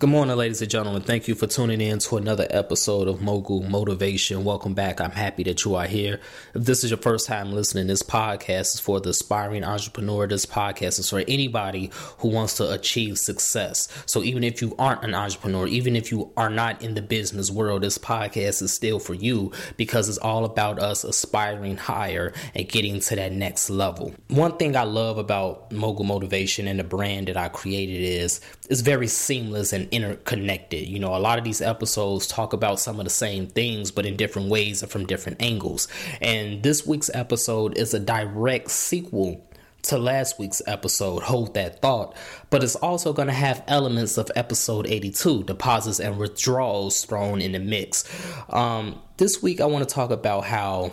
Good morning, ladies and gentlemen. Thank you for tuning in to another episode of Mogul Motivation. Welcome back. I'm happy that you are here. If this is your first time listening, this podcast is for the aspiring entrepreneur. This podcast is for anybody who wants to achieve success. So even if you aren't an entrepreneur, even if you are not in the business world, this podcast is still for you because it's all about us aspiring higher and getting to that next level. One thing I love about Mogul Motivation and the brand that I created is it's very seamless and interconnected. You know, a lot of these episodes talk about some of the same things, but in different ways and from different angles. And this week's episode is a direct sequel to last week's episode, Hold That Thought, but it's also going to have elements of episode 82, deposits and withdrawals thrown in the mix. Um, this week, I want to talk about how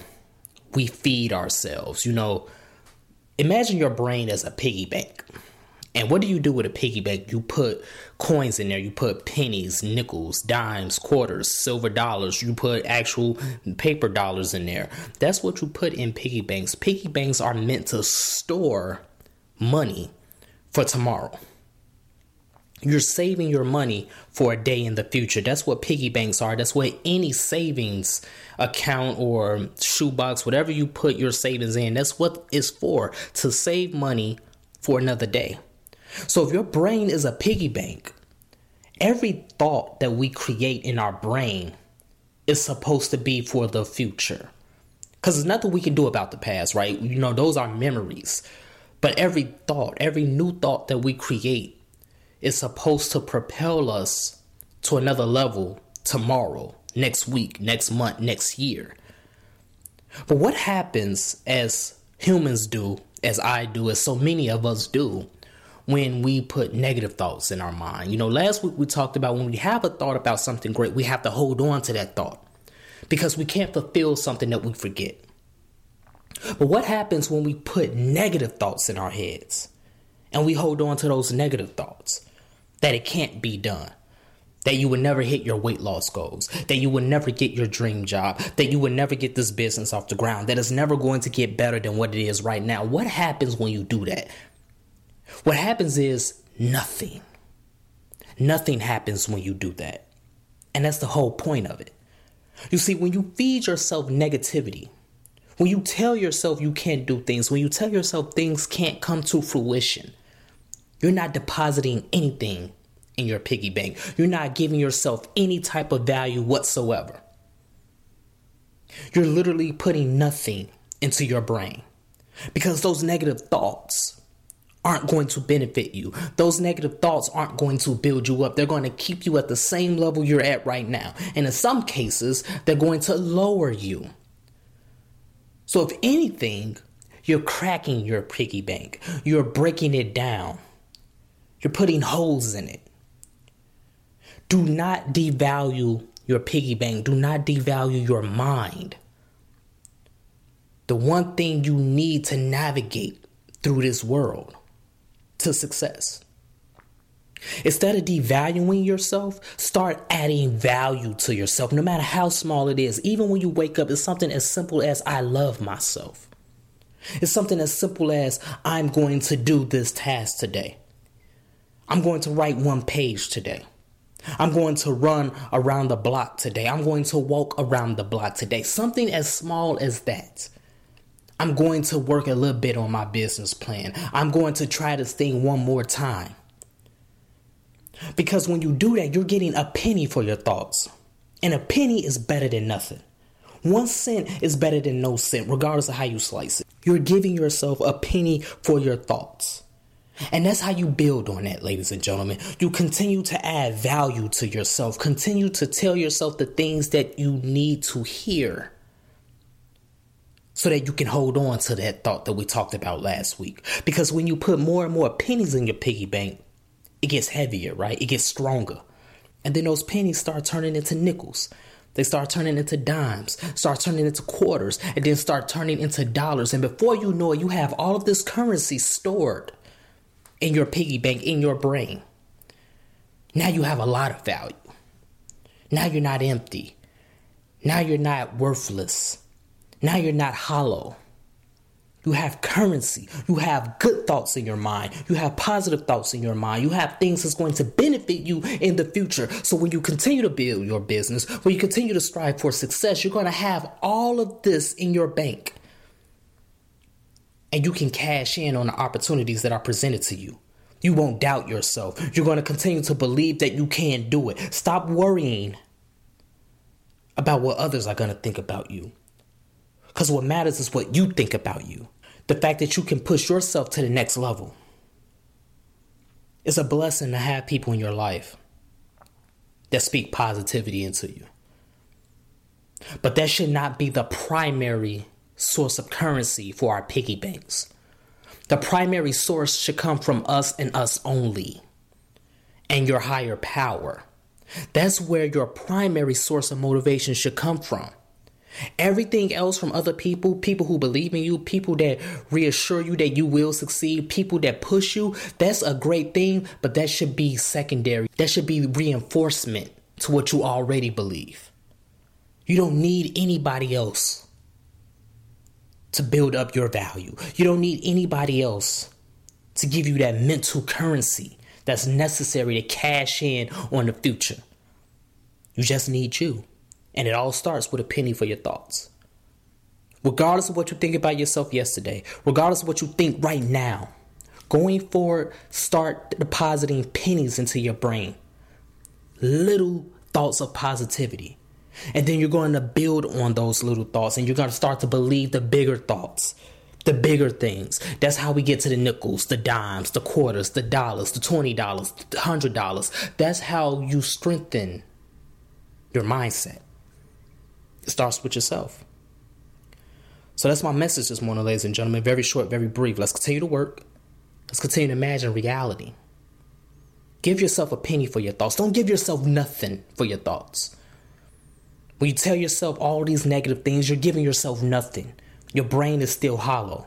we feed ourselves. You know, imagine your brain as a piggy bank and what do you do with a piggy bank? You put coins in there. You put pennies, nickels, dimes, quarters, silver dollars. You put actual paper dollars in there. That's what you put in piggy banks. Piggy banks are meant to store money for tomorrow. You're saving your money for a day in the future. That's what piggy banks are. That's what any savings account or shoebox, whatever you put your savings in, that's what it's for to save money for another day. So if your brain is a piggy bank, every thought that we create in our brain is supposed to be for the future. Because there's nothing we can do about the past, right? You know, those are memories. But every thought, every new thought that we create is supposed to propel us to another level tomorrow, next week, next month, next year. But what happens as humans do, as I do, as so many of us do, when we put negative thoughts in our mind. You know, last week we talked about when we have a thought about something great, we have to hold on to that thought because we can't fulfill something that we forget. But what happens when we put negative thoughts in our heads and we hold on to those negative thoughts that it can't be done? That you would never hit your weight loss goals, that you would never get your dream job, that you would never get this business off the ground, that it's never going to get better than what it is right now. What happens when you do that? What happens is nothing. Nothing happens when you do that. And that's the whole point of it. You see, when you feed yourself negativity, when you tell yourself you can't do things, when you tell yourself things can't come to fruition, you're not depositing anything in your piggy bank. You're not giving yourself any type of value whatsoever. You're literally putting nothing into your brain because those negative thoughts aren't going to benefit you. Those negative thoughts aren't going to build you up. They're going to keep you at the same level you're at right now. And in some cases, they're going to lower you. So, if anything, you're cracking your piggy bank, you're breaking it down, you're putting holes in it. Do not devalue your piggy bank, do not devalue your mind. The one thing you need to navigate through this world to success. Instead of devaluing yourself, start adding value to yourself, no matter how small it is. Even when you wake up, it's something as simple as I love myself. It's something as simple as I'm going to do this task today. I'm going to write one page today. I'm going to run around the block today. I'm going to walk around the block today. Something as small as that. I'm going to work a little bit on my business plan. I'm going to try this thing one more time. Because when you do that, you're getting a penny for your thoughts. And a penny is better than nothing. One cent is better than no cent, regardless of how you slice it. You're giving yourself a penny for your thoughts. And that's how you build on that, ladies and gentlemen. You continue to add value to yourself, continue to tell yourself the things that you need to hear so that you can hold on to that thought that we talked about last week. Because when you put more and more pennies in your piggy bank, it gets heavier, right? It gets stronger. And then those pennies start turning into nickels. They start turning into dimes, start turning into quarters, and then start turning into dollars. And before you know it, you have all of this currency stored in your piggy bank, in your brain. Now you have a lot of value. Now you're not empty. Now you're not worthless. Now you're not hollow. You have currency. You have good thoughts in your mind. You have positive thoughts in your mind. You have things that's going to benefit you in the future. So when you continue to build your business, when you continue to strive for success, you're going to have all of this in your bank. And you can cash in on the opportunities that are presented to you. You won't doubt yourself. You're going to continue to believe that you can do it. Stop worrying about what others are going to think about you. Because what matters is what you think about you the fact that you can push yourself to the next level. It's a blessing to have people in your life that speak positivity into you. But that should not be the primary source of currency for our piggy banks. The primary source should come from us and us only, and your higher power. That's where your primary source of motivation should come from. Everything else from other people, people who believe in you, people that reassure you that you will succeed, people that push you, that's a great thing, but that should be secondary. That should be reinforcement to what you already believe. You don't need anybody else to build up your value. You don't need anybody else to give you that mental currency that's necessary to cash in on the future. You just need you. And it all starts with a penny for your thoughts. Regardless of what you think about yourself yesterday, regardless of what you think right now, going forward, start depositing pennies into your brain. Little thoughts of positivity. And then you're going to build on those little thoughts and you're going to start to believe the bigger thoughts, the bigger things. That's how we get to the nickels, the dimes, the quarters, the dollars, the $20, the $100. That's how you strengthen your mindset. It starts with yourself. So that's my message this morning, ladies and gentlemen. Very short, very brief. Let's continue to work. Let's continue to imagine reality. Give yourself a penny for your thoughts. Don't give yourself nothing for your thoughts. When you tell yourself all these negative things, you're giving yourself nothing. Your brain is still hollow.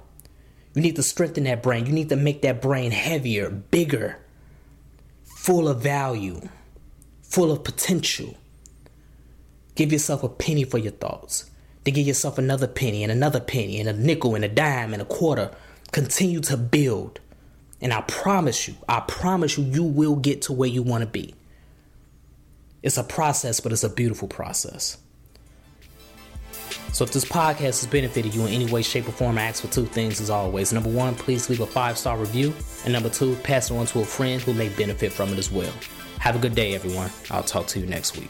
You need to strengthen that brain. You need to make that brain heavier, bigger, full of value, full of potential. Give yourself a penny for your thoughts. Then give yourself another penny and another penny and a nickel and a dime and a quarter. Continue to build. And I promise you, I promise you, you will get to where you want to be. It's a process, but it's a beautiful process. So if this podcast has benefited you in any way, shape, or form, I ask for two things as always. Number one, please leave a five star review. And number two, pass it on to a friend who may benefit from it as well. Have a good day, everyone. I'll talk to you next week.